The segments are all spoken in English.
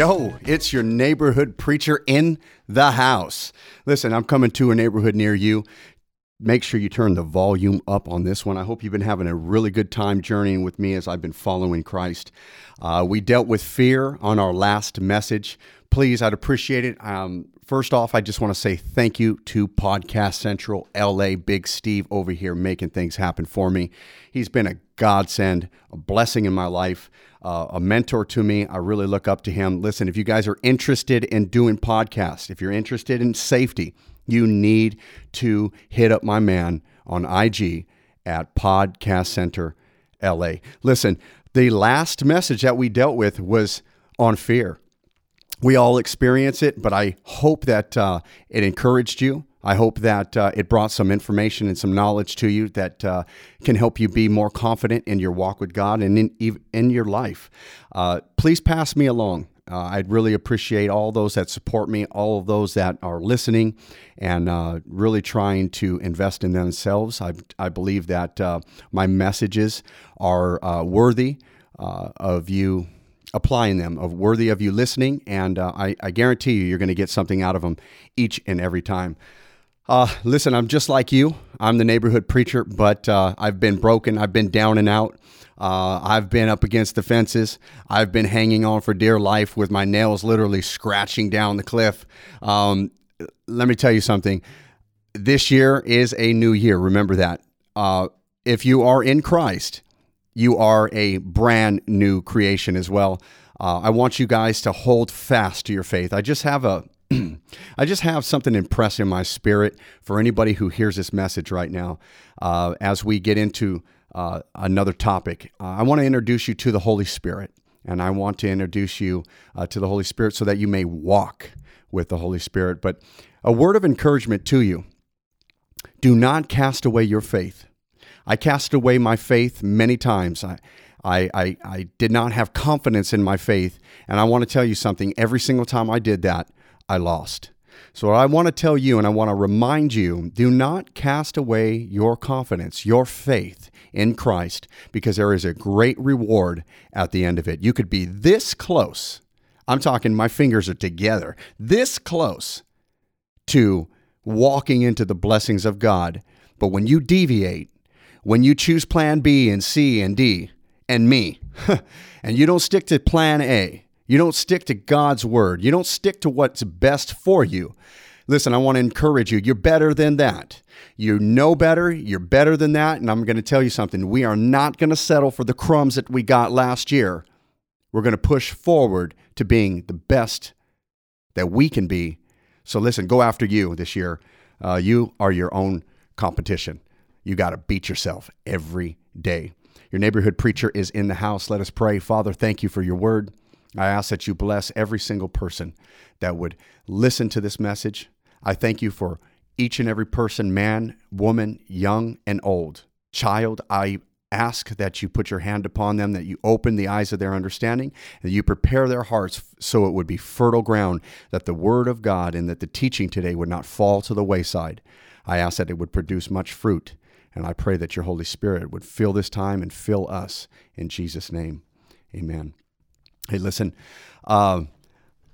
Yo, it's your neighborhood preacher in the house. Listen, I'm coming to a neighborhood near you. Make sure you turn the volume up on this one. I hope you've been having a really good time journeying with me as I've been following Christ. Uh, we dealt with fear on our last message. Please, I'd appreciate it. Um, first off, I just want to say thank you to Podcast Central LA, Big Steve over here making things happen for me. He's been a godsend, a blessing in my life uh, a mentor to me. I really look up to him. Listen, if you guys are interested in doing podcasts, if you're interested in safety, you need to hit up my man on IG at Podcast Center LA. Listen, the last message that we dealt with was on fear. We all experience it, but I hope that uh, it encouraged you. I hope that uh, it brought some information and some knowledge to you that uh, can help you be more confident in your walk with God and in, in your life. Uh, please pass me along. Uh, I'd really appreciate all those that support me, all of those that are listening and uh, really trying to invest in themselves. I, I believe that uh, my messages are worthy of you applying them, of worthy of you listening, and I, I guarantee you, you're going to get something out of them each and every time. Uh, listen, I'm just like you. I'm the neighborhood preacher, but uh, I've been broken. I've been down and out. Uh, I've been up against the fences. I've been hanging on for dear life with my nails literally scratching down the cliff. Um, let me tell you something. This year is a new year. Remember that. Uh, if you are in Christ, you are a brand new creation as well. Uh, I want you guys to hold fast to your faith. I just have a I just have something impressed in my spirit for anybody who hears this message right now. Uh, as we get into uh, another topic, uh, I want to introduce you to the Holy Spirit. And I want to introduce you uh, to the Holy Spirit so that you may walk with the Holy Spirit. But a word of encouragement to you do not cast away your faith. I cast away my faith many times. I, I, I, I did not have confidence in my faith. And I want to tell you something every single time I did that, I lost. So I want to tell you and I want to remind you do not cast away your confidence, your faith in Christ, because there is a great reward at the end of it. You could be this close. I'm talking, my fingers are together, this close to walking into the blessings of God. But when you deviate, when you choose plan B and C and D and me, and you don't stick to plan A, you don't stick to God's word. You don't stick to what's best for you. Listen, I want to encourage you. You're better than that. You know better. You're better than that. And I'm going to tell you something. We are not going to settle for the crumbs that we got last year. We're going to push forward to being the best that we can be. So listen, go after you this year. Uh, you are your own competition. You got to beat yourself every day. Your neighborhood preacher is in the house. Let us pray. Father, thank you for your word. I ask that you bless every single person that would listen to this message. I thank you for each and every person, man, woman, young, and old. Child, I ask that you put your hand upon them, that you open the eyes of their understanding, that you prepare their hearts so it would be fertile ground, that the word of God and that the teaching today would not fall to the wayside. I ask that it would produce much fruit, and I pray that your Holy Spirit would fill this time and fill us. In Jesus' name, amen. Hey, listen, uh,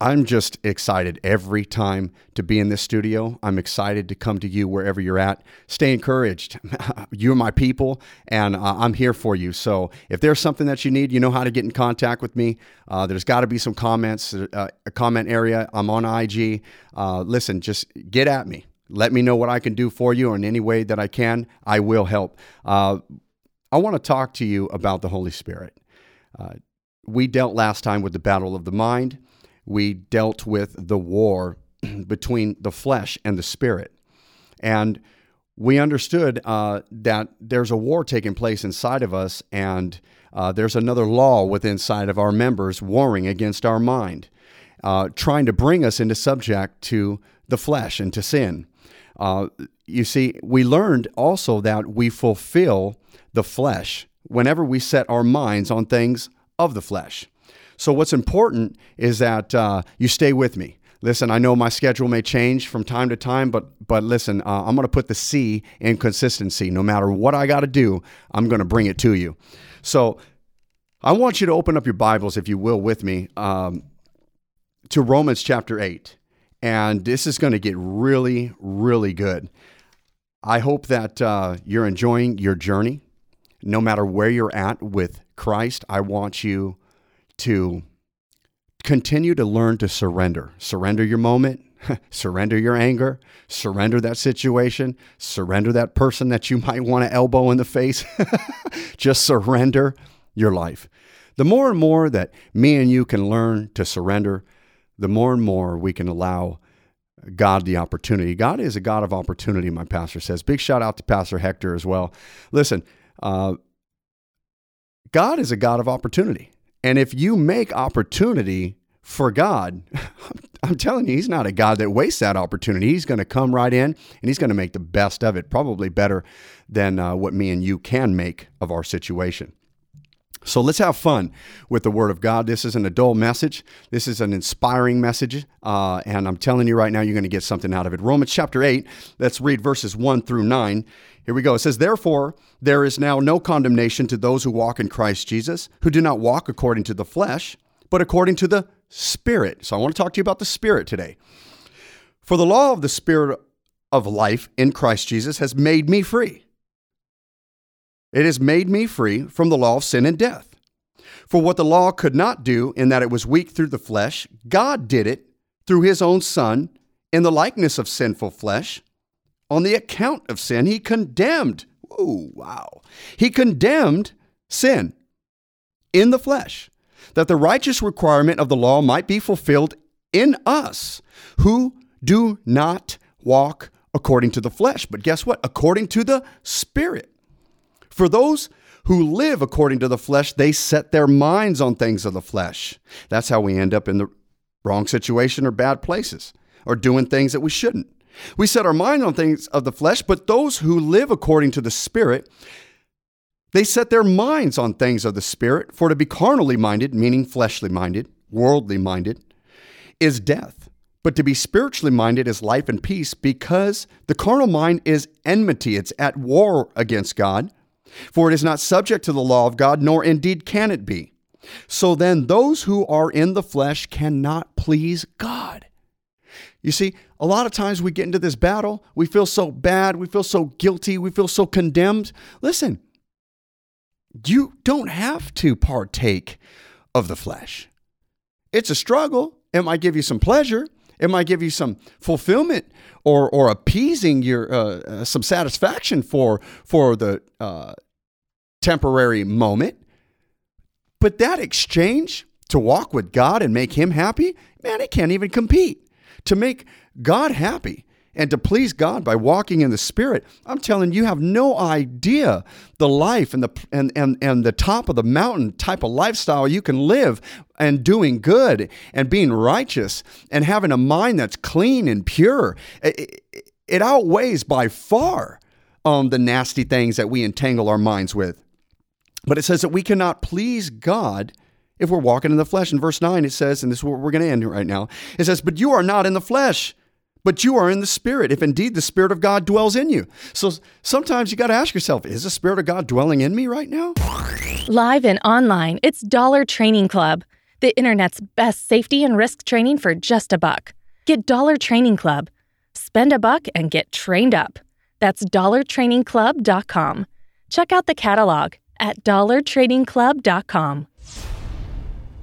I'm just excited every time to be in this studio. I'm excited to come to you wherever you're at. Stay encouraged. you're my people, and uh, I'm here for you. So if there's something that you need, you know how to get in contact with me. Uh, there's got to be some comments, uh, a comment area. I'm on IG. Uh, listen, just get at me. Let me know what I can do for you in any way that I can. I will help. Uh, I want to talk to you about the Holy Spirit. We dealt last time with the battle of the mind. We dealt with the war between the flesh and the spirit. And we understood uh, that there's a war taking place inside of us, and uh, there's another law within inside of our members warring against our mind, uh, trying to bring us into subject to the flesh and to sin. Uh, you see, we learned also that we fulfill the flesh whenever we set our minds on things of the flesh. So, what's important is that uh, you stay with me. Listen, I know my schedule may change from time to time, but but listen, uh, I'm going to put the C in consistency. No matter what I got to do, I'm going to bring it to you. So, I want you to open up your Bibles, if you will, with me. Um, to Romans chapter 8. And this is going to get really, really good. I hope that uh, you're enjoying your journey. No matter where you're at with Christ, I want you to continue to learn to surrender. Surrender your moment, surrender your anger, surrender that situation, surrender that person that you might want to elbow in the face. Just surrender your life. The more and more that me and you can learn to surrender, the more and more we can allow God the opportunity. God is a God of opportunity, my pastor says. Big shout out to Pastor Hector as well. Listen, uh, God is a God of opportunity. And if you make opportunity for God, I'm telling you, He's not a God that wastes that opportunity. He's going to come right in and He's going to make the best of it, probably better than uh, what me and you can make of our situation. So let's have fun with the Word of God. This isn't a dull message. This is an inspiring message. Uh, and I'm telling you right now, you're going to get something out of it. Romans chapter 8, let's read verses 1 through 9. Here we go. It says, Therefore, there is now no condemnation to those who walk in Christ Jesus, who do not walk according to the flesh, but according to the Spirit. So I want to talk to you about the Spirit today. For the law of the Spirit of life in Christ Jesus has made me free it has made me free from the law of sin and death. For what the law could not do, in that it was weak through the flesh, God did it through his own Son in the likeness of sinful flesh. On the account of sin, he condemned. Oh, wow. He condemned sin in the flesh, that the righteous requirement of the law might be fulfilled in us who do not walk according to the flesh, but guess what? According to the Spirit. For those who live according to the flesh, they set their minds on things of the flesh. That's how we end up in the wrong situation or bad places or doing things that we shouldn't. We set our mind on things of the flesh, but those who live according to the Spirit, they set their minds on things of the Spirit. For to be carnally minded, meaning fleshly minded, worldly minded, is death. But to be spiritually minded is life and peace because the carnal mind is enmity. It's at war against God. For it is not subject to the law of God, nor indeed can it be. So then, those who are in the flesh cannot please God. You see, a lot of times we get into this battle, we feel so bad, we feel so guilty, we feel so condemned. Listen, you don't have to partake of the flesh. It's a struggle. It might give you some pleasure. It might give you some fulfillment or or appeasing your uh, uh, some satisfaction for for the uh, temporary moment. But that exchange to walk with God and make Him happy, man, it can't even compete. To make God happy and to please God by walking in the Spirit, I'm telling you, you have no idea the life and the and, and, and the top of the mountain type of lifestyle you can live and doing good and being righteous and having a mind that's clean and pure. It, it, it outweighs by far um, the nasty things that we entangle our minds with. But it says that we cannot please God if we're walking in the flesh. In verse 9, it says, and this is where we're going to end right now it says, But you are not in the flesh, but you are in the Spirit, if indeed the Spirit of God dwells in you. So sometimes you got to ask yourself, is the Spirit of God dwelling in me right now? Live and online, it's Dollar Training Club, the internet's best safety and risk training for just a buck. Get Dollar Training Club. Spend a buck and get trained up. That's dollartrainingclub.com. Check out the catalog at dollartrainingclub.com.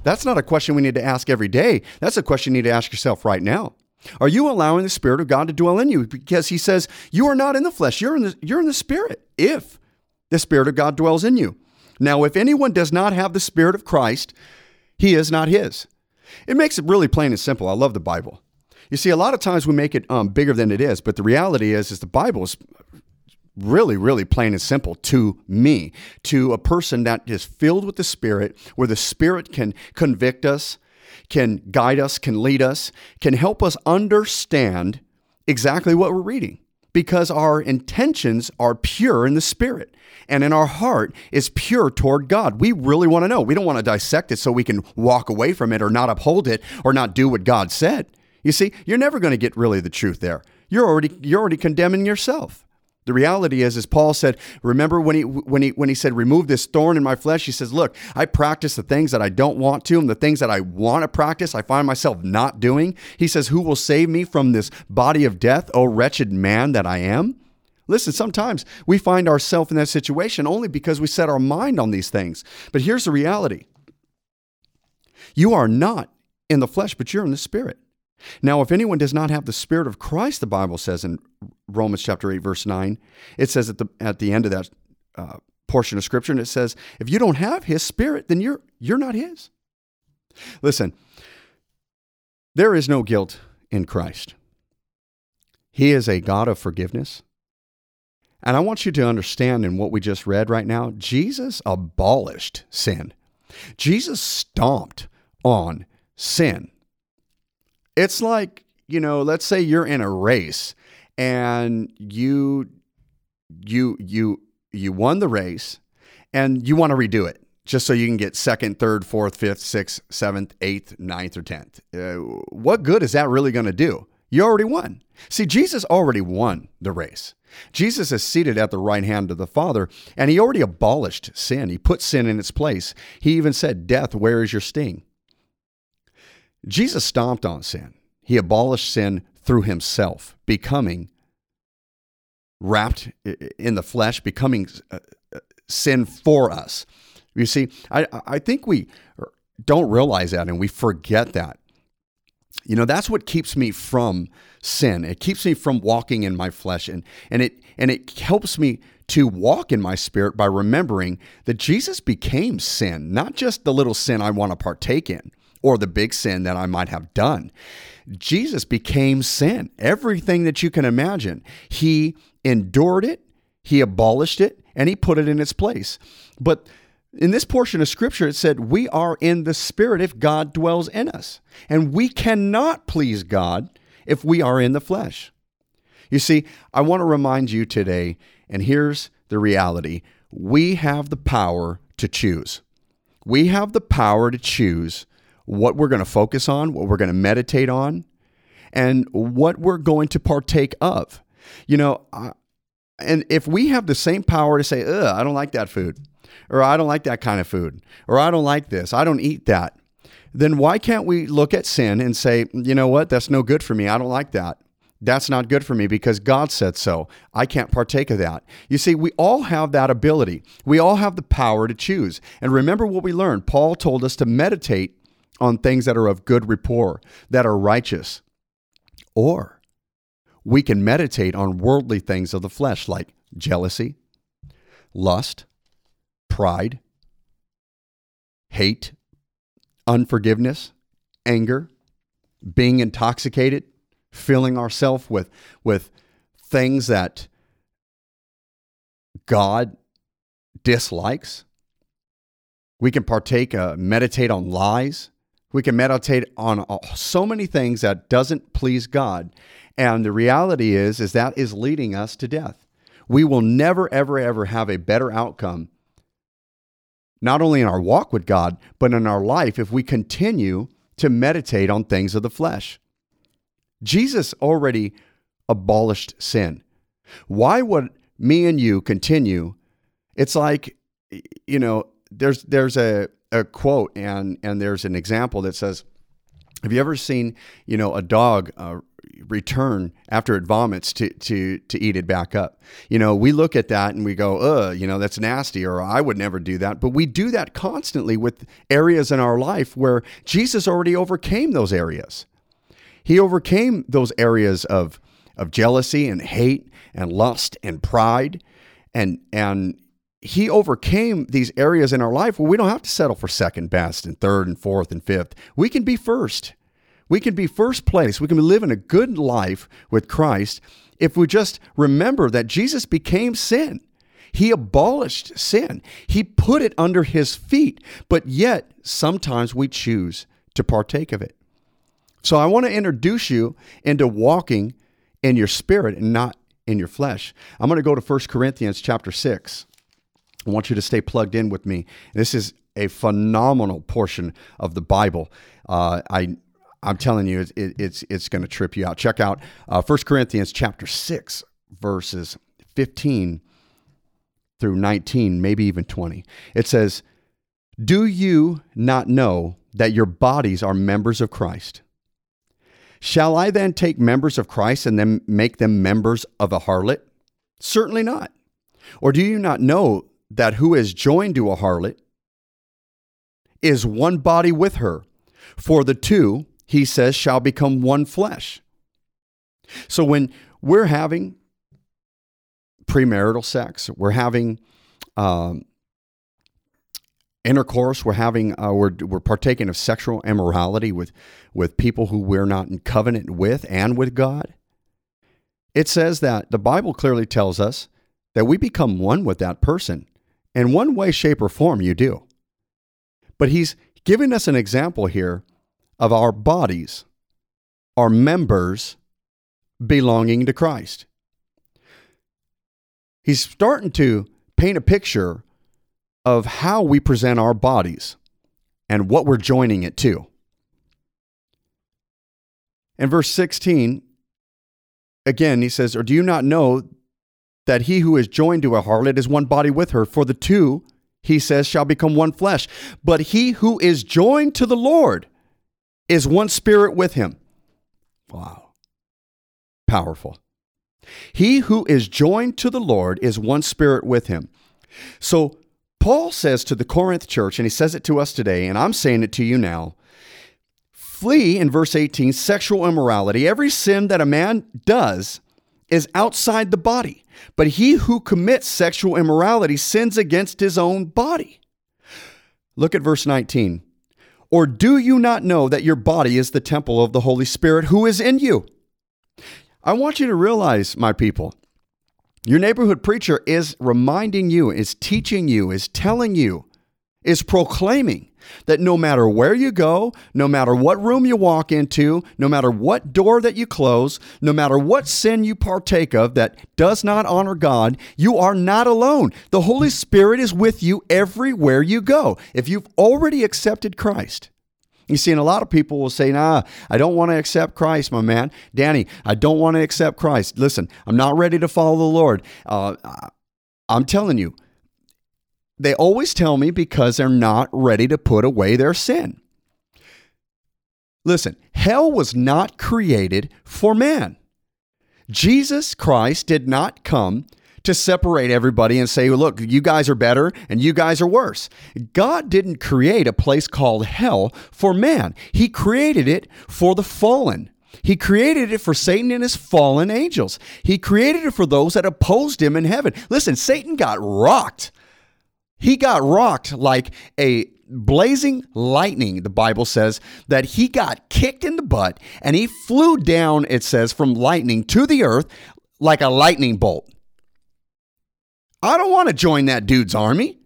That's not a question we need to ask every day. That's a question you need to ask yourself right now. Are you allowing the Spirit of God to dwell in you? Because He says you are not in the flesh, you're in the, you're in the Spirit, if the Spirit of God dwells in you. Now, if anyone does not have the Spirit of Christ, he is not His. It makes it really plain and simple. I love the Bible. You see, a lot of times we make it um, bigger than it is, but the reality is, is the Bible is really, really plain and simple to me, to a person that is filled with the Spirit, where the Spirit can convict us, can guide us, can lead us, can help us understand exactly what we're reading because our intentions are pure in the Spirit and in our heart is pure toward God. We really want to know. We don't want to dissect it so we can walk away from it or not uphold it or not do what God said. You see, you're never going to get really the truth there. You're already you're already condemning yourself The reality is, as Paul said, remember when he when he when he said, "Remove this thorn in my flesh." He says, "Look, I practice the things that I don't want to, and the things that I want to practice, I find myself not doing." He says, "Who will save me from this body of death, O wretched man that I am?" Listen, sometimes we find ourselves in that situation only because we set our mind on these things. But here's the reality: you are not in the flesh, but you're in the spirit. Now, if anyone does not have the Spirit of Christ, the Bible says in Romans chapter 8, verse 9, it says at the, at the end of that uh, portion of Scripture, and it says, if you don't have His Spirit, then you're, you're not His. Listen, there is no guilt in Christ. He is a God of forgiveness. And I want you to understand in what we just read right now, Jesus abolished sin. Jesus stomped on sin. It's like, you know, let's say you're in a race and you you you you won the race and you want to redo it just so you can get second, third, fourth, fifth, sixth, seventh, eighth, ninth, or tenth. Uh, what good is that really going to do? You already won. See, Jesus already won the race. Jesus is seated at the right hand of the Father, and he already abolished sin. He put sin in its place. He even said, Death, where is your sting? Jesus stomped on sin. He abolished sin through himself, becoming wrapped in the flesh, becoming uh, uh, sin for us. You see, I, I think we don't realize that and we forget that. You know, that's what keeps me from sin. It keeps me from walking in my flesh and, and it and it helps me to walk in my spirit by remembering that Jesus became sin, not just the little sin I want to partake in or the big sin that I might have done. Jesus became sin, everything that you can imagine. He endured it, he abolished it, and he put it in its place. But in this portion of scripture, it said, We are in the Spirit if God dwells in us. And we cannot please God if we are in the flesh. You see, I want to remind you today, and here's the reality we have the power to choose. We have the power to choose what we're going to focus on, what we're going to meditate on, and what we're going to partake of. You know, and if we have the same power to say, Ugh, I don't like that food, or I don't like that kind of food, or I don't like this, I don't eat that, then why can't we look at sin and say, you know what, that's no good for me, I don't like that. That's not good for me because God said so. I can't partake of that. You see, we all have that ability. We all have the power to choose. And remember what we learned. Paul told us to meditate on things that are of good rapport, that are righteous. Or we can meditate on worldly things of the flesh like jealousy, lust, pride, hate, unforgiveness, anger, being intoxicated, filling ourselves with, with things that God dislikes. We can partake, uh, meditate on lies, we can meditate on so many things that doesn't please God. And the reality is is that is leading us to death. We will never ever ever have a better outcome not only in our walk with God, but in our life if we continue to meditate on things of the flesh. Jesus already abolished sin. Why would me and you continue? It's like you know, there's there's a a quote and and there's an example that says, "Have you ever seen you know a dog?" Uh, return after it vomits to to to eat it back up. You know, we look at that and we go, "Uh, you know, that's nasty," or "I would never do that." But we do that constantly with areas in our life where Jesus already overcame those areas. He overcame those areas of of jealousy and hate and lust and pride and and he overcame these areas in our life where we don't have to settle for second best and third and fourth and fifth. We can be first. We can be first place. We can be living a good life with Christ if we just remember that Jesus became sin. He abolished sin. He put it under his feet, but yet sometimes we choose to partake of it. So I want to introduce you into walking in your spirit and not in your flesh. I'm going to go to 1 Corinthians chapter 6. I want you to stay plugged in with me. This is a phenomenal portion of the Bible. Uh, I I'm telling you, it, it's it's going to trip you out. Check out uh, 1 Corinthians chapter six, verses 15 through 19, maybe even 20. It says, Do you not know that your bodies are members of Christ? Shall I then take members of Christ and then make them members of a harlot? Certainly not. Or do you not know that who is joined to a harlot is one body with her? For the two, he says, shall become one flesh. So when we're having premarital sex, we're having um, intercourse, we're having uh, we're we're partaking of sexual immorality with with people who we're not in covenant with and with God. It says that the Bible clearly tells us that we become one with that person. In one way, shape, or form, you do. But he's giving us an example here of our bodies, our members belonging to Christ. He's starting to paint a picture of how we present our bodies and what we're joining it to. In verse 16, again, he says, Or do you not know that he who is joined to a harlot is one body with her? For the two, he says, shall become one flesh. But he who is joined to the Lord is one spirit with him. Wow. Powerful. He who is joined to the Lord is one spirit with him. So Paul says to the Corinth church, and he says it to us today, and I'm saying it to you now flee, in verse 18, sexual immorality. Every sin that a man does is outside the body, but he who commits sexual immorality sins against his own body. Look at verse 19. Or do you not know that your body is the temple of the Holy Spirit who is in you? I want you to realize, my people, your neighborhood preacher is reminding you, is teaching you, is telling you, is proclaiming that no matter where you go, no matter what room you walk into, no matter what door that you close, no matter what sin you partake of that does not honor God, you are not alone. The Holy Spirit is with you everywhere you go. If you've already accepted Christ, you see, and a lot of people will say, nah, I don't want to accept Christ, my man. Danny, I don't want to accept Christ. Listen, I'm not ready to follow the Lord. Uh, I'm telling you, they always tell me because they're not ready to put away their sin. Listen, hell was not created for man. Jesus Christ did not come to separate everybody and say, look, you guys are better and you guys are worse. God didn't create a place called hell for man, He created it for the fallen. He created it for Satan and his fallen angels. He created it for those that opposed him in heaven. Listen, Satan got rocked. He got rocked like a blazing lightning, the Bible says, that he got kicked in the butt and he flew down, it says, from lightning to the earth like a lightning bolt. I don't want to join that dude's army.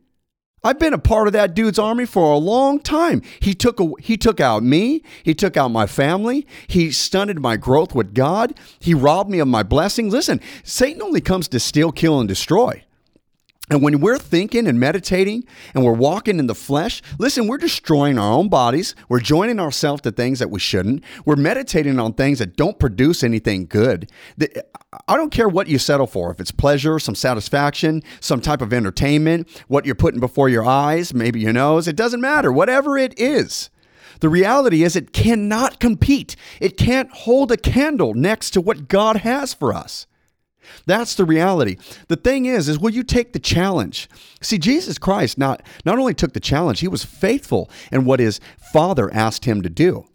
I've been a part of that dude's army for a long time. He took a, he took out me, he took out my family, he stunted my growth with God, he robbed me of my blessings. Listen, Satan only comes to steal, kill and destroy. And when we're thinking and meditating and we're walking in the flesh, listen, we're destroying our own bodies. We're joining ourselves to things that we shouldn't. We're meditating on things that don't produce anything good. I don't care what you settle for, if it's pleasure, some satisfaction, some type of entertainment, what you're putting before your eyes, maybe your nose, it doesn't matter. Whatever it is. The reality is, it cannot compete. It can't hold a candle next to what God has for us. That's the reality. The thing is, is will you take the challenge? See, Jesus Christ not, not only took the challenge, he was faithful in what his father asked him to do.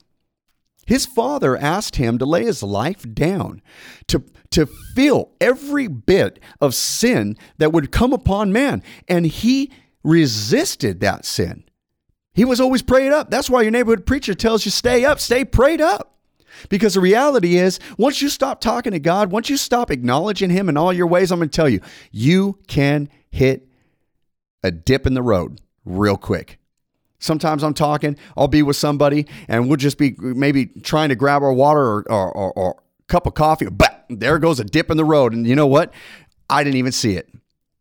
His father asked him to lay his life down, to, to feel every bit of sin that would come upon man. And he resisted that sin. He was always prayed up. That's why your neighborhood preacher tells you stay up, stay prayed up. Because the reality is, once you stop talking to God, once you stop acknowledging Him in all your ways, I'm going to tell you, you can hit a dip in the road real quick. Sometimes I'm talking, I'll be with somebody, and we'll just be maybe trying to grab our water or, or, or, or cup of coffee. But there goes a dip in the road. And you know what? I didn't even see it.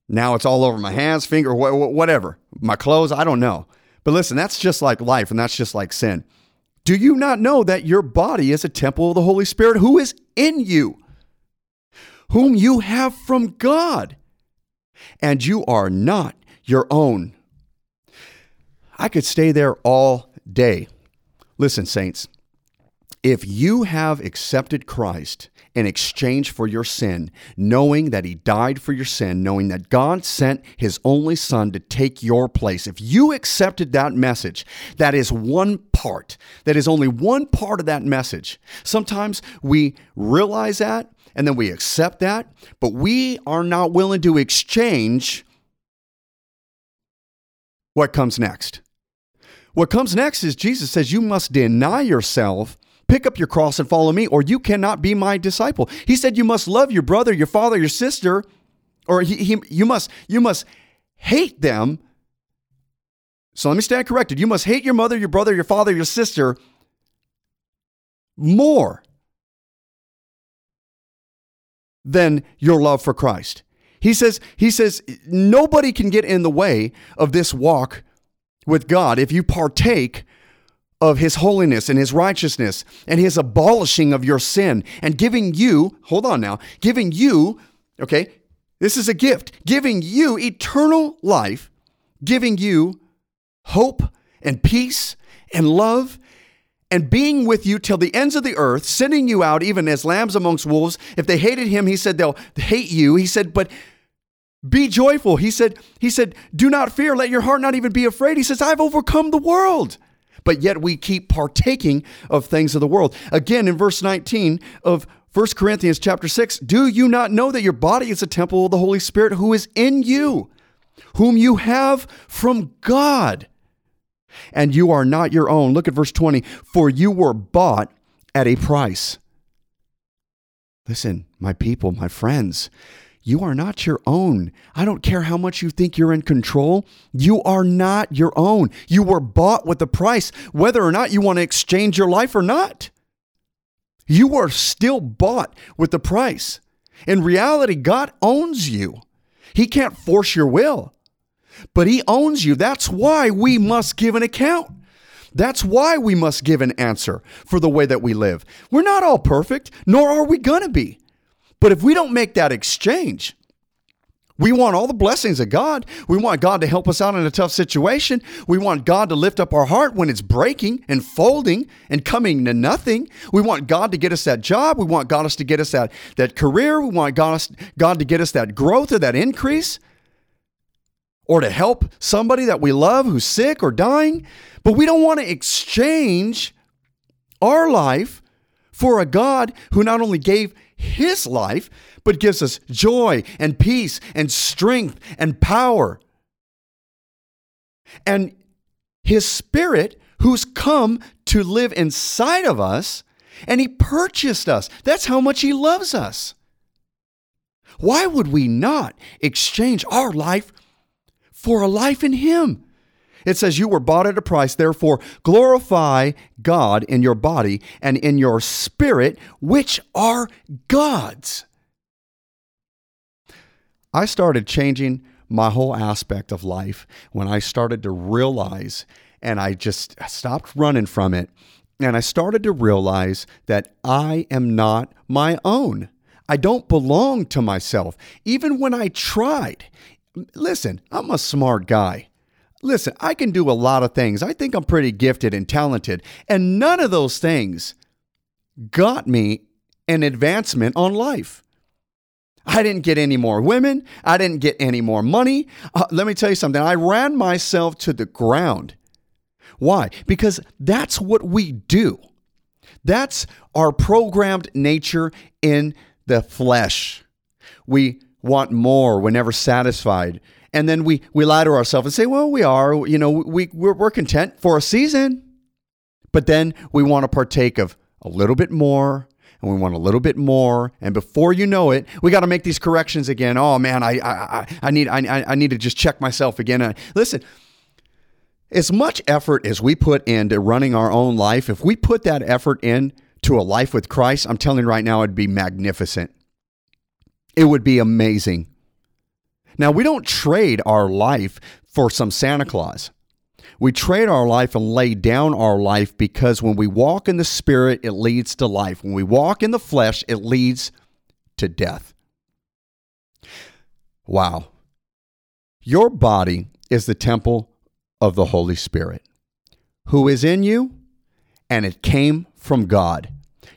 Now it's all over my hands, finger, whatever. My clothes, I don't know. But listen, that's just like life, and that's just like sin. Do you not know that your body is a temple of the Holy Spirit who is in you, whom you have from God, and you are not your own. I could stay there all day. Listen, saints, if you have accepted Christ in exchange for your sin, knowing that He died for your sin, knowing that God sent His only Son to take your place, if you accepted that message, that is one part, that is only one part of that message. Sometimes we realize that and then we accept that, but we are not willing to exchange what comes next. What comes next is Jesus says, You must deny yourself Pick up your cross and follow me, or you cannot be my disciple. He said you must love your brother, your father, your sister, or he, he, you must you must hate them. So let me stand corrected. You must hate your mother, your brother, your father, your sister more than your love for Christ. He says, he says, nobody can get in the way of this walk with God if you partake of his holiness and his righteousness and his abolishing of your sin and giving you, hold on now, giving you, okay, this is a gift, giving you eternal life, giving you hope and peace and love and being with you till the ends of the earth, sending you out even as lambs amongst wolves. If they hated him, he said they'll hate you. He said, but be joyful. He said, he said, do not fear, let your heart not even be afraid. He says, I've overcome the world but yet we keep partaking of things of the world. Again, in verse 19 of 1 Corinthians chapter 6, do you not know that your body is a temple of the Holy Spirit who is in you, whom you have from God? And you are not your own. Look at verse 20. For you were bought at a price. Listen, my people, my friends, you are not your own. I don't care how much you think you're in control. You are not your own. You were bought with a price, whether or not you want to exchange your life or not. You are still bought with the price. In reality, God owns you. He can't force your will, but He owns you. That's why we must give an account. That's why we must give an answer for the way that we live. We're not all perfect, nor are we going to be. But if we don't make that exchange, we want all the blessings of God. We want God to help us out in a tough situation. We want God to lift up our heart when it's breaking and folding and coming to nothing. We want God to get us that job. We want God to get us that, that career. We want God, God to get us that growth or that increase or to help somebody that we love who's sick or dying. But we don't want to exchange our life for a God who not only gave his life, but gives us joy and peace and strength and power. And his spirit, who's come to live inside of us, and he purchased us. That's how much he loves us. Why would we not exchange our life for a life in him? It says, You were bought at a price, therefore glorify God in your body and in your spirit, which are God's. I started changing my whole aspect of life when I started to realize, and I just stopped running from it, and I started to realize that I am not my own. I don't belong to myself. Even when I tried, listen, I'm a smart guy. Listen, I can do a lot of things. I think I'm pretty gifted and talented. And none of those things got me an advancement on life. I didn't get any more women. I didn't get any more money. Uh, let me tell you something. I ran myself to the ground. Why? Because that's what we do. That's our programmed nature in the flesh. We want more. We're never satisfied and then we we lie to ourselves and say, well, we are, you know, we we're, we're content for a season, but then we want to partake of a little bit more. And we want a little bit more, and before you know it, we got to make these corrections again. Oh man, I I, I need I, I need to just check myself again. listen, as much effort as we put into running our own life, if we put that effort in to a life with Christ, I'm telling you right now, it'd be magnificent. It would be amazing. Now, we don't trade our life for some Santa Claus. We trade our life and lay down our life because when we walk in the Spirit, it leads to life. When we walk in the flesh, it leads to death. Wow. Your body is the temple of the Holy Spirit, who is in you, and it came from God.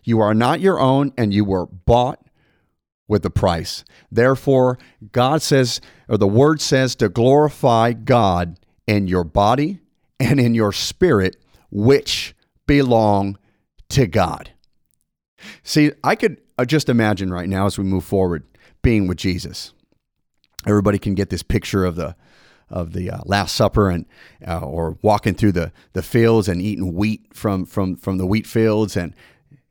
You are not your own, and you were bought with the price. Therefore, God says, or the word says, to glorify God in your body and in your spirit, which belong to God. See, I could uh, just imagine right now as we move forward being with Jesus. Everybody can get this picture of the of the uh, Last Supper and uh, or walking through the the fields and eating wheat from from from the wheat fields and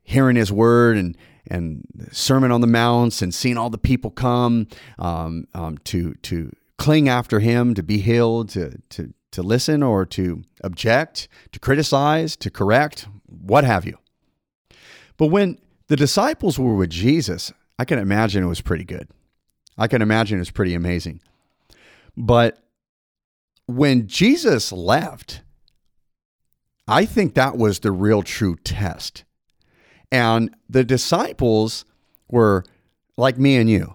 hearing His word and and Sermon on the Mounts and seeing all the people come um, um, to to cling after Him, to be healed, to to to listen or to object, to criticize, to correct, what have you. But when the disciples were with Jesus, I can imagine it was pretty good. I can imagine it was pretty amazing. But when Jesus left, I think that was the real true test. And the disciples were like me and you.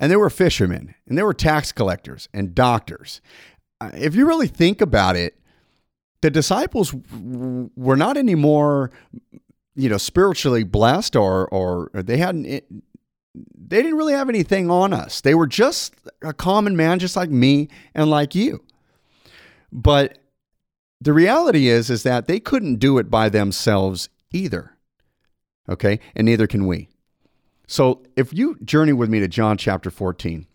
And they were fishermen, and they were tax collectors and doctors. Uh, if you really think about it, the disciples were not anymore, you know, spiritually blessed, or or they hadn't. They didn't really have anything on us. They were just a common man, just like me and like you. But the reality is, is that they couldn't do it by themselves either. Okay, and neither can we. So if you journey with me to John chapter 14,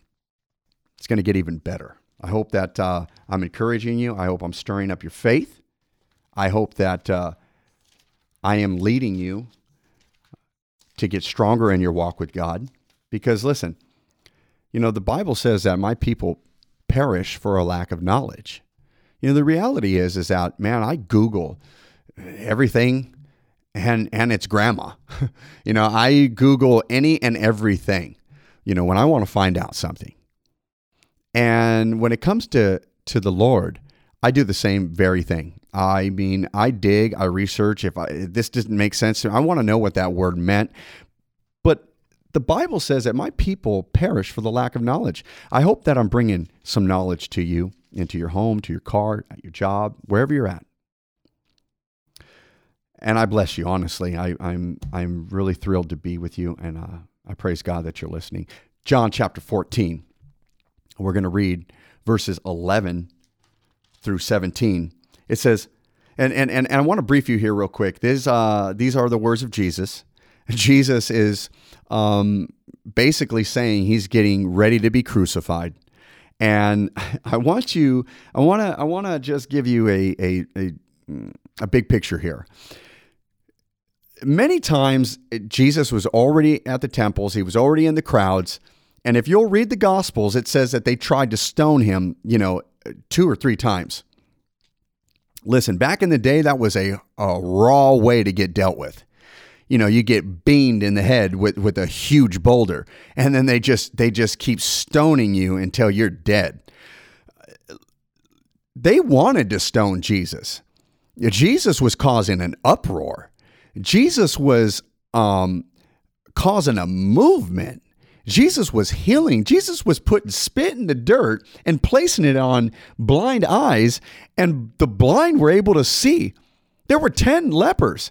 it's going to get even better. I hope that uh, I'm encouraging you. I hope I'm stirring up your faith. I hope that uh, I am leading you to get stronger in your walk with God. Because listen, you know, the Bible says that my people perish for a lack of knowledge. You know, the reality is, is that, man, I Google everything and and its grandma. you know, I Google any and everything, you know, when I want to find out something. And when it comes to to the Lord, I do the same very thing. I mean, I dig, I research. If, I, if this doesn't make sense, I want to know what that word meant. But the Bible says that my people perish for the lack of knowledge. I hope that I'm bringing some knowledge to you, into your home, to your car, at your job, wherever you're at. And I bless you, honestly. I, am I'm, I'm really thrilled to be with you, and uh, I praise God that you're listening. John chapter 14. We're going to read verses 11 through 17. It says, and, and, and, and I want to brief you here real quick. These, uh, these are the words of Jesus. Jesus is um, basically saying he's getting ready to be crucified. And I want you, I want to, I want to just give you a, a, a, a big picture here many times Jesus was already at the temples, he was already in the crowds, and if you'll read the Gospels, it says that they tried to stone him, you know, two or three times. Listen, back in the day, that was a, a raw way to get dealt with. You know, you get beamed in the head with, with a huge boulder, and then they just they just keep stoning you until you're dead. They wanted to stone Jesus. Jesus was causing an uproar. Jesus was um, causing a movement. Jesus was healing. Jesus was putting spit in the dirt and placing it on blind eyes, and the blind were able to see. There were 10 lepers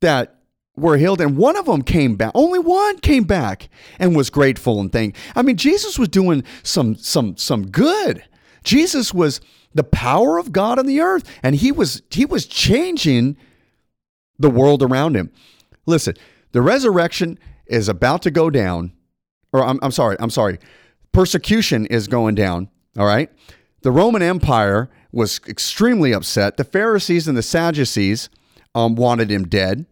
that were healed, and one of them came back. Only one came back and was grateful and thank. I mean, Jesus was doing some some some good. Jesus was the power of God on the earth, and he was he was changing the world around him. Listen, the resurrection is about to go down or I'm, I'm sorry, I'm sorry. Persecution is going down. All right. The Roman Empire was extremely upset. The Pharisees and the Sadducees um, wanted him dead.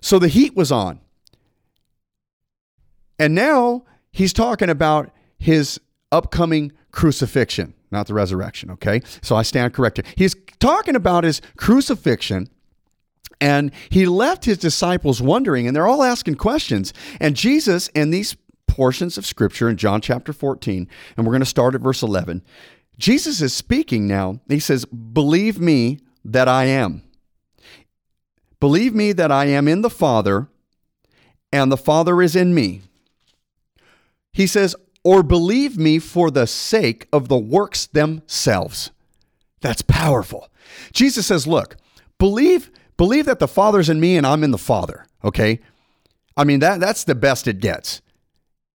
So the heat was on. And now he's talking about his upcoming crucifixion, not the resurrection. Okay. So I stand corrected. He's talking about his crucifixion. And he left his disciples wondering, and they're all asking questions. And Jesus, in these portions of scripture in John chapter 14, and we're going to start at verse 11. Jesus is speaking now. He says, Believe me that I am. Believe me that I am in the Father, and the Father is in me. He says, or believe me for the sake of the works themselves. That's powerful. Jesus says, look, believe believe that the Father's in me and I'm in the Father, okay? I mean that that's the best it gets.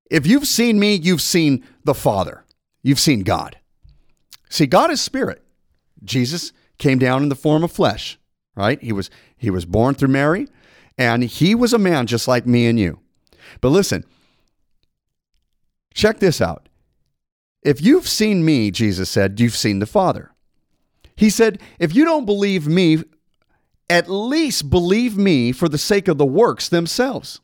If you've seen me, you've seen the Father. You've seen God. See, God is spirit. Jesus came down in the form of flesh, right? He was he was born through Mary, and he was a man just like me and you. But listen, check this out. If you've seen me, Jesus said, you've seen the Father. He said, if you don't believe me, at least believe me for the sake of the works themselves.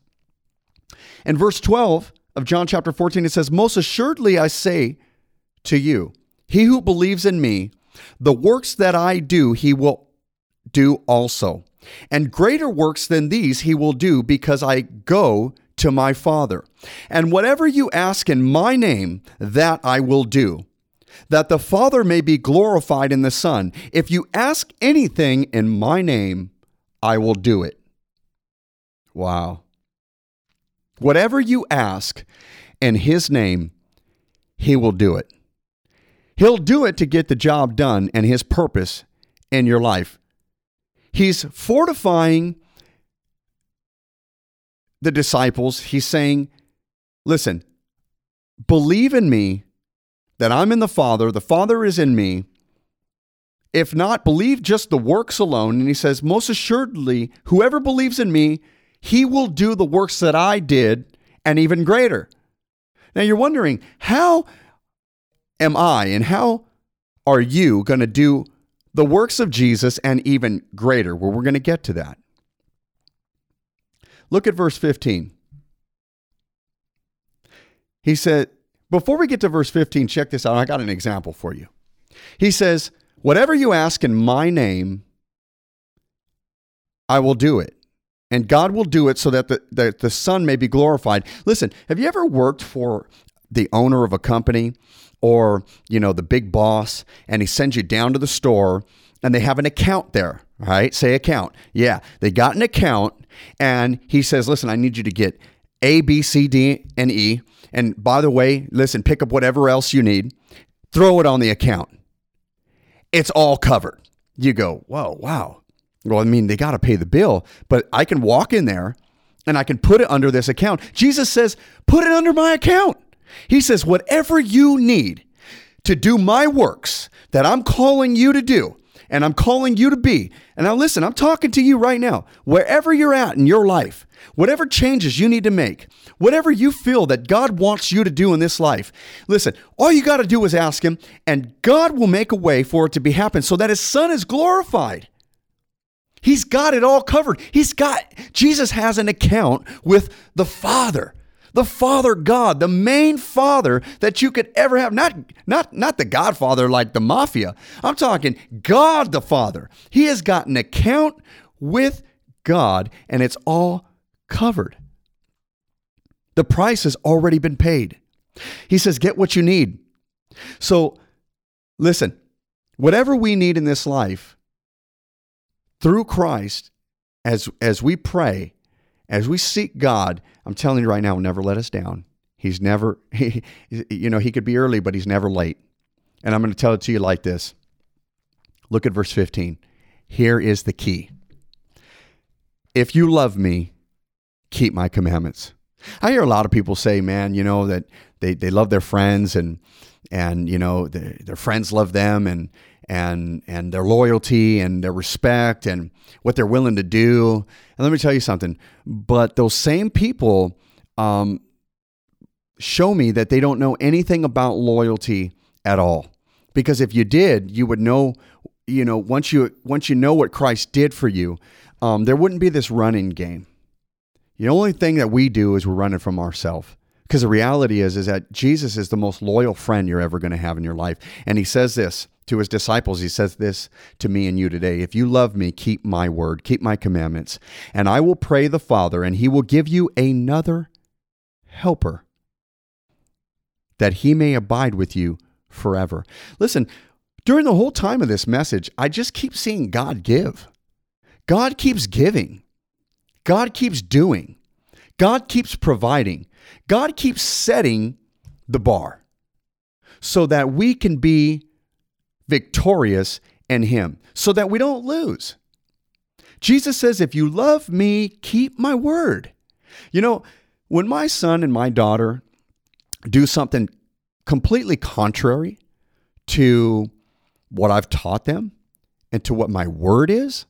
In verse 12 of John chapter 14, it says, Most assuredly I say to you, he who believes in me, the works that I do, he will do also. And greater works than these he will do because I go to my Father. And whatever you ask in my name, that I will do, that the Father may be glorified in the Son. If you ask anything in my name, I will do it. Wow. Whatever you ask in his name, he will do it. He'll do it to get the job done and his purpose in your life. He's fortifying the disciples. He's saying, listen, believe in me that I'm in the Father, the Father is in me. If not, believe just the works alone. And he says, most assuredly, whoever believes in me, he will do the works that I did and even greater. Now you're wondering, how am I and how are you going to do the works of Jesus and even greater? Well, we're going to get to that. Look at verse 15. He said, before we get to verse 15, check this out. I got an example for you. He says, Whatever you ask in my name, I will do it. And God will do it so that the, that the Son may be glorified. Listen, have you ever worked for the owner of a company or, you know, the big boss and he sends you down to the store and they have an account there, right? Say account. Yeah, they got an account and he says, listen, I need you to get A, B, C, D, and E. And by the way, listen, pick up whatever else you need, throw it on the account. It's all covered. You go, whoa, wow. Well, I mean, they got to pay the bill, but I can walk in there and I can put it under this account. Jesus says, put it under my account. He says, whatever you need to do my works that I'm calling you to do, and I'm calling you to be. And now listen, I'm talking to you right now. Wherever you're at in your life, whatever changes you need to make, whatever you feel that God wants you to do in this life, listen, all you got to do is ask Him, and God will make a way for it to be happen so that His Son is glorified. He's got it all covered. He's got, Jesus has an account with the Father the Father God, the main father that you could ever have. Not, not, not the Godfather like the mafia. I'm talking God the Father. He has got an account with God, and it's all covered. The price has already been paid. He says, Get what you need. So, listen, whatever we need in this life, through Christ, as, as we pray, as we seek God, I'm telling you right now, never let us down. He's never, he, you know, he could be early, but he's never late. And I'm going to tell it to you like this. Look at verse 15. Here is the key. If you love me, keep my commandments. I hear a lot of people say, man, you know, that they, they love their friends and, and, you know, the, their friends love them and, and and their loyalty and their respect and what they're willing to do. And let me tell you something. But those same people um, show me that they don't know anything about loyalty at all. Because if you did, you would know. You know, once you once you know what Christ did for you, um, there wouldn't be this running game. The only thing that we do is we're running from ourselves. Because the reality is, is that Jesus is the most loyal friend you're ever going to have in your life. And he says this to his disciples. He says this to me and you today. If you love me, keep my word, keep my commandments, and I will pray the Father, and he will give you another helper that he may abide with you forever. Listen, during the whole time of this message, I just keep seeing God give. God keeps giving. God keeps doing. God keeps providing. God keeps setting the bar so that we can be victorious in Him, so that we don't lose. Jesus says, If you love me, keep my word. You know, when my son and my daughter do something completely contrary to what I've taught them and to what my word is,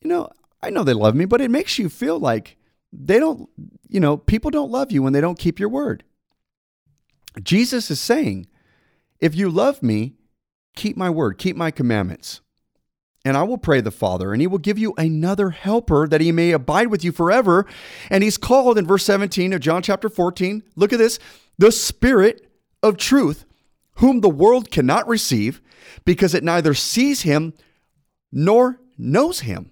you know, I know they love me, but it makes you feel like they don't, you know, people don't love you when they don't keep your word. Jesus is saying, if you love me, keep my word, keep my commandments. And I will pray the Father, and he will give you another helper that he may abide with you forever. And he's called in verse 17 of John chapter 14. Look at this the Spirit of truth, whom the world cannot receive because it neither sees him nor knows him.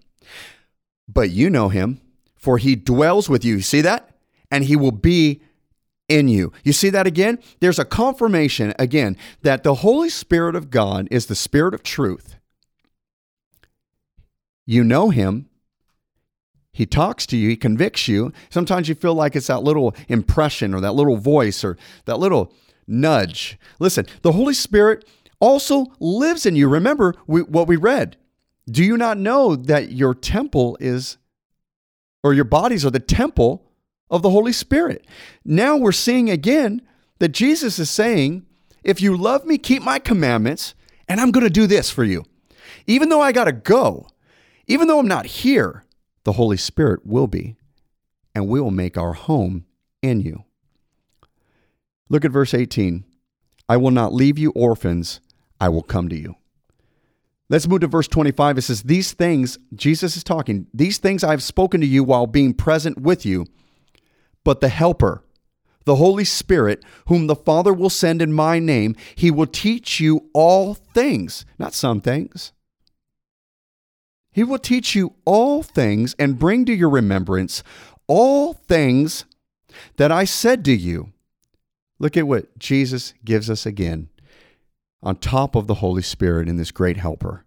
But you know him, for he dwells with you. See that? And he will be in you. You see that again? There's a confirmation again that the Holy Spirit of God is the Spirit of truth. You know him. He talks to you, he convicts you. Sometimes you feel like it's that little impression or that little voice or that little nudge. Listen, the Holy Spirit also lives in you. Remember we, what we read. Do you not know that your temple is, or your bodies are the temple of the Holy Spirit? Now we're seeing again that Jesus is saying, if you love me, keep my commandments, and I'm going to do this for you. Even though I got to go, even though I'm not here, the Holy Spirit will be, and we will make our home in you. Look at verse 18. I will not leave you orphans, I will come to you. Let's move to verse 25. It says, These things, Jesus is talking, these things I have spoken to you while being present with you, but the Helper, the Holy Spirit, whom the Father will send in my name, he will teach you all things, not some things. He will teach you all things and bring to your remembrance all things that I said to you. Look at what Jesus gives us again on top of the Holy Spirit in this great helper.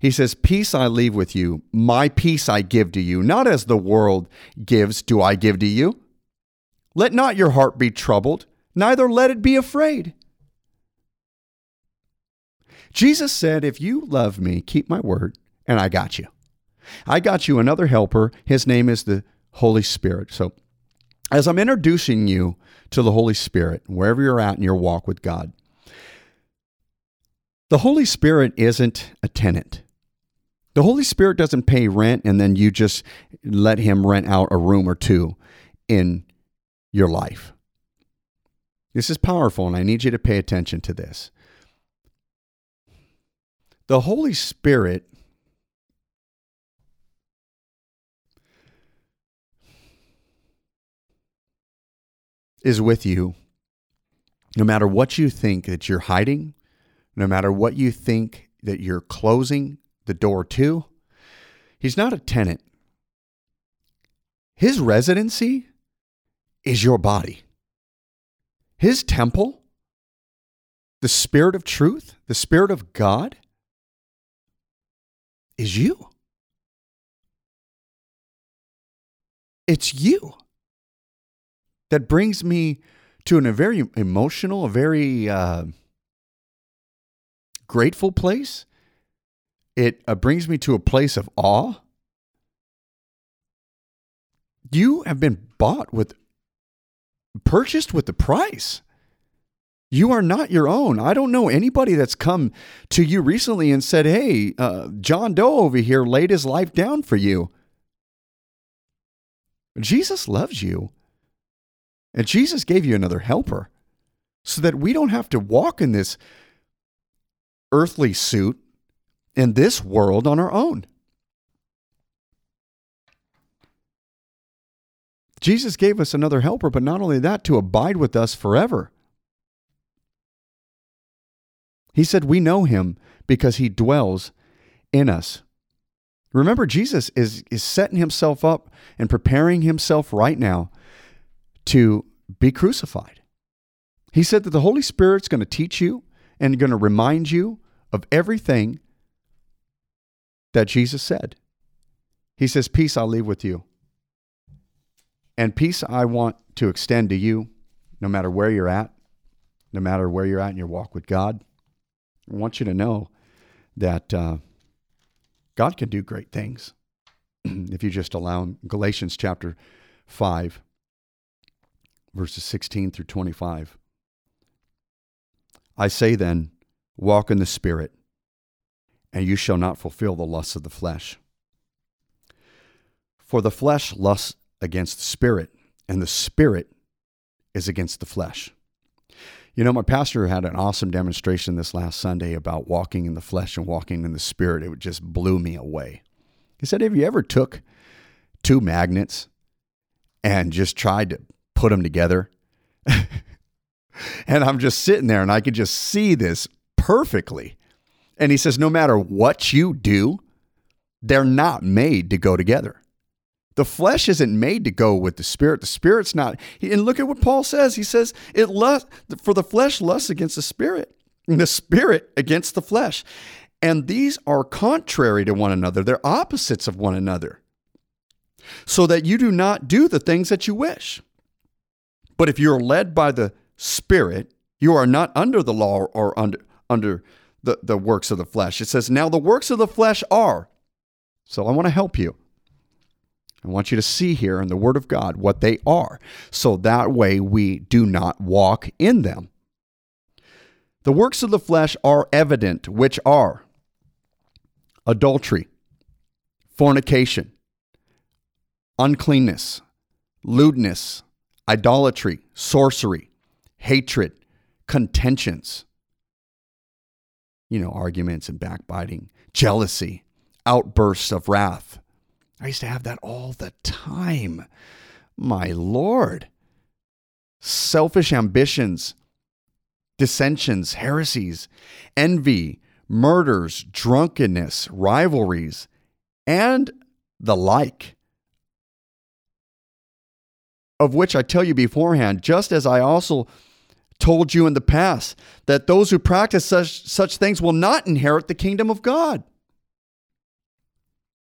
He says, Peace I leave with you, my peace I give to you, not as the world gives, do I give to you. Let not your heart be troubled, neither let it be afraid. Jesus said, If you love me, keep my word, and I got you. I got you another helper. His name is the Holy Spirit. So, as I'm introducing you to the Holy Spirit, wherever you're at in your walk with God, the Holy Spirit isn't a tenant. The Holy Spirit doesn't pay rent and then you just let him rent out a room or two in your life. This is powerful, and I need you to pay attention to this. The Holy Spirit is with you no matter what you think that you're hiding, no matter what you think that you're closing the door to. He's not a tenant. His residency is your body. His temple, the Spirit of truth, the Spirit of God, is you. It's you that brings me to a very emotional, a very uh, grateful place. It uh, brings me to a place of awe. You have been bought with, purchased with the price. You are not your own. I don't know anybody that's come to you recently and said, Hey, uh, John Doe over here laid his life down for you. Jesus loves you. And Jesus gave you another helper so that we don't have to walk in this earthly suit in this world on our own. Jesus gave us another helper, but not only that, to abide with us forever. He said, We know him because he dwells in us. Remember, Jesus is, is setting himself up and preparing himself right now to be crucified. He said that the Holy Spirit's going to teach you and going to remind you of everything that Jesus said. He says, Peace I'll leave with you. And peace I want to extend to you no matter where you're at, no matter where you're at in your walk with God, I want you to know that uh, God can do great things if you just allow Him. Galatians chapter 5, verses 16 through 25. I say then, walk in the Spirit, and you shall not fulfill the lusts of the flesh. For the flesh lusts against the Spirit, and the Spirit is against the flesh. You know, my pastor had an awesome demonstration this last Sunday about walking in the flesh and walking in the Spirit. It just blew me away. He said, Have you ever took two magnets and just tried to put them together? and I'm just sitting there and I could just see this perfectly. And he says, No matter what you do, they're not made to go together. The flesh isn't made to go with the spirit. The spirit's not. And look at what Paul says. He says, "It lust for the flesh lusts against the spirit, and the spirit against the flesh, and these are contrary to one another. They're opposites of one another, so that you do not do the things that you wish. But if you're led by the Spirit, you are not under the law or under under the, the works of the flesh. It says, Now the works of the flesh are. So I want to help you. I want you to see here in the Word of God what they are, so that way we do not walk in them. The works of the flesh are evident, which are adultery, fornication, uncleanness, lewdness, idolatry, sorcery, hatred, contentions, you know, arguments and backbiting, jealousy, outbursts of wrath. I used to have that all the time. My Lord. Selfish ambitions, dissensions, heresies, envy, murders, drunkenness, rivalries, and the like. Of which I tell you beforehand, just as I also told you in the past, that those who practice such, such things will not inherit the kingdom of God.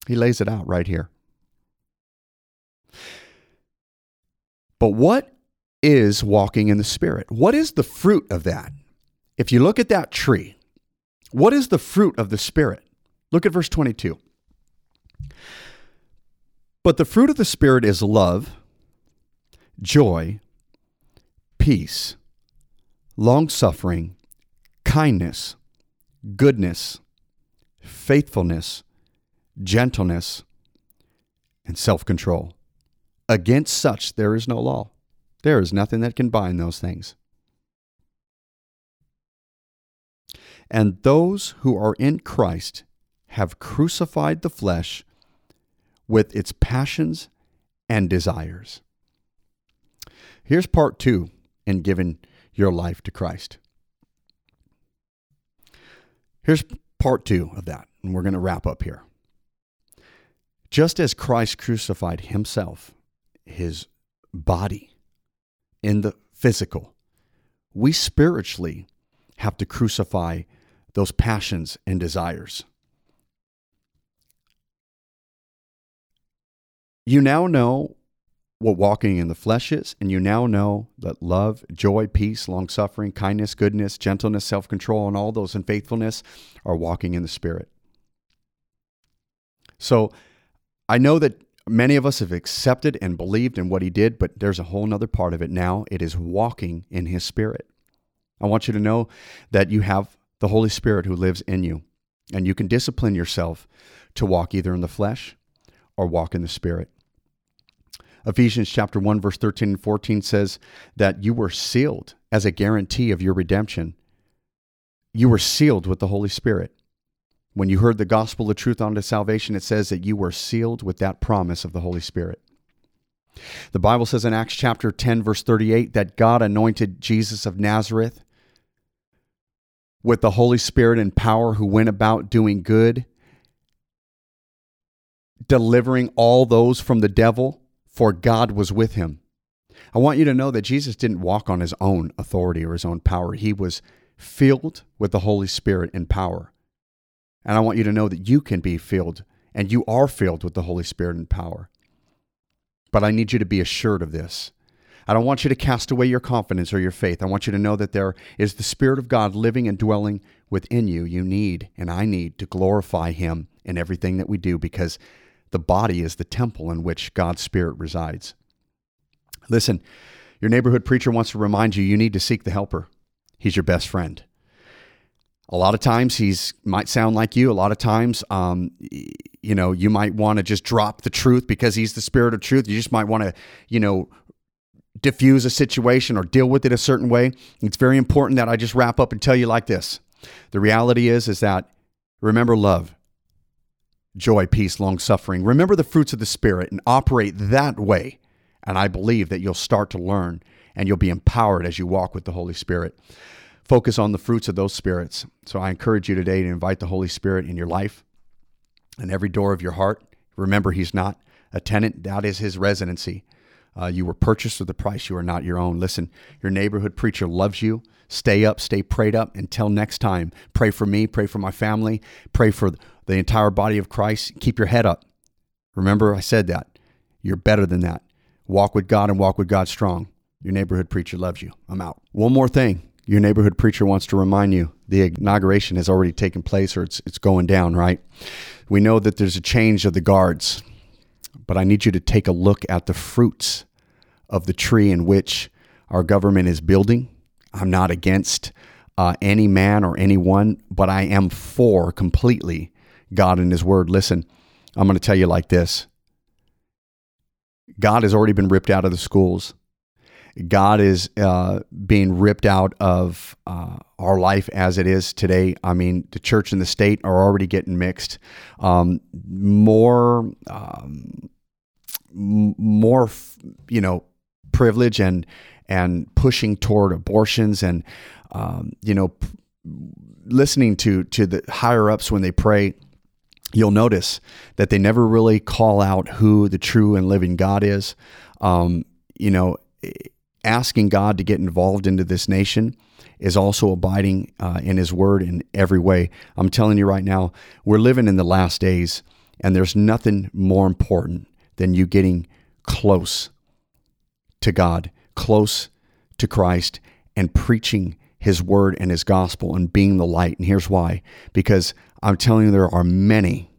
He lays it out right here. But what is walking in the Spirit? What is the fruit of that? If you look at that tree, what is the fruit of the Spirit? Look at verse 22. But the fruit of the Spirit is love, joy, peace, long suffering, kindness, goodness, faithfulness, gentleness, and self control. Against such there is no law. There is nothing that can bind those things. And those who are in Christ have crucified the flesh with its passions and desires. Here's part two in giving your life to Christ. Here's part two of that, and we're going to wrap up here. Just as Christ crucified himself, his body, in the physical, we spiritually have to crucify those passions and desires. You now know what walking in the flesh is, and you now know that love, joy, peace, long suffering, kindness, goodness, gentleness, self control, and all those in faithfulness are walking in the Spirit. So I know that many of us have accepted and believed in what He did, but there's a whole other part of it now. It is walking in His Spirit. I want you to know that you have the Holy Spirit who lives in you, and you can discipline yourself to walk either in the flesh or walk in the Spirit. Ephesians chapter 1 verse 13 and 14 says that you were sealed as a guarantee of your redemption. You were sealed with the Holy Spirit. When you heard the gospel of truth unto salvation, it says that you were sealed with that promise of the Holy Spirit. The Bible says in Acts chapter 10 verse 38 that God anointed Jesus of Nazareth with the Holy Spirit and power who went about doing good, delivering all those from the devil for God was with him. I want you to know that Jesus didn't walk on his own authority or his own power. He was filled with the Holy Spirit and power. And I want you to know that you can be filled and you are filled with the Holy Spirit and power. But I need you to be assured of this. I don't want you to cast away your confidence or your faith. I want you to know that there is the Spirit of God living and dwelling within you. You need, and I need, to glorify Him in everything that we do because the body is the temple in which God's Spirit resides. Listen, your neighborhood preacher wants to remind you you need to seek the helper. He's your best friend. A lot of times he's might sound like you. A lot of times, um, you know, you might want to just drop the truth because he's the spirit of truth. You just might want to, you know, diffuse a situation or deal with it a certain way. It's very important that I just wrap up and tell you like this. The reality is, is that remember love, joy, peace, long suffering. Remember the fruits of the spirit and operate that way. And I believe that you'll start to learn and you'll be empowered as you walk with the Holy Spirit. Focus on the fruits of those spirits. So I encourage you today to invite the Holy Spirit in your life and every door of your heart. Remember, He's not a tenant, that is His residency. Uh, you were purchased with a price. You are not your own. Listen, your neighborhood preacher loves you. Stay up, stay prayed up. Until next time, pray for me, pray for my family, pray for the entire body of Christ. Keep your head up. Remember, I said that. You're better than that. Walk with God and walk with God strong. Your neighborhood preacher loves you. I'm out. One more thing. Your neighborhood preacher wants to remind you the inauguration has already taken place or it's, it's going down, right? We know that there's a change of the guards, but I need you to take a look at the fruits of the tree in which our government is building. I'm not against uh, any man or anyone, but I am for completely God and His Word. Listen, I'm going to tell you like this God has already been ripped out of the schools. God is uh, being ripped out of uh, our life as it is today. I mean, the church and the state are already getting mixed. Um, more, um, more, you know, privilege and and pushing toward abortions and um, you know, p- listening to to the higher ups when they pray you'll notice that they never really call out who the true and living God is. Um, you know, asking God to get involved into this nation is also abiding uh, in His Word in every way. I'm telling you right now, we're living in the last days, and there's nothing more important than you getting close to God, close to Christ, and preaching His Word and His gospel and being the light. And here's why because I'm telling you, there are many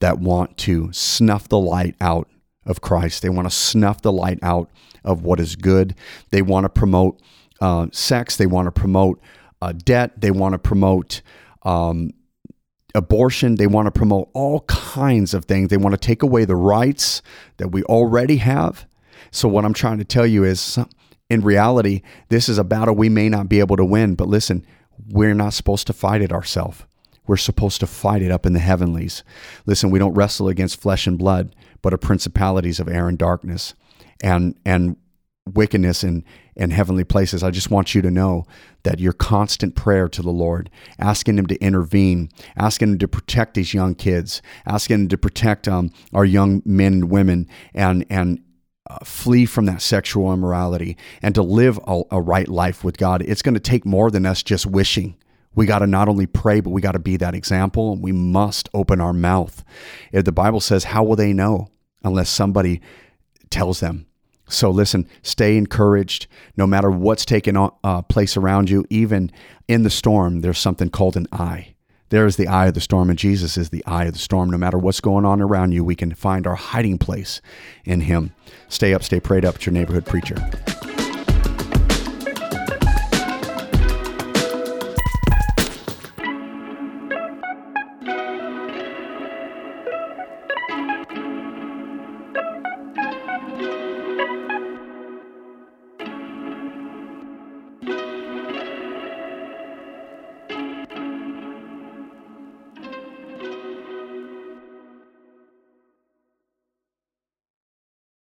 that want to snuff the light out of Christ. They want to snuff the light out of what is good. They want to promote uh, sex. They want to promote uh, debt. They want to promote um, abortion. They want to promote all kinds of things. They want to take away the rights that we already have. So, what I'm trying to tell you is in reality, this is a battle we may not be able to win. But listen, we're not supposed to fight it ourselves. We're supposed to fight it up in the heavenlies. Listen, we don't wrestle against flesh and blood, but of principalities of air and darkness and and wickedness in, in heavenly places. I just want you to know that your constant prayer to the Lord, asking Him to intervene, asking Him to protect these young kids, asking Him to protect um, our young men and women, and and uh, flee from that sexual immorality and to live a, a right life with God. It's going to take more than us just wishing. We got to not only pray, but we got to be that example. We must open our mouth. If the Bible says, How will they know unless somebody tells them? So listen, stay encouraged no matter what's taking uh, place around you. Even in the storm, there's something called an eye. There is the eye of the storm, and Jesus is the eye of the storm. No matter what's going on around you, we can find our hiding place in Him. Stay up, stay prayed up. It's your neighborhood preacher.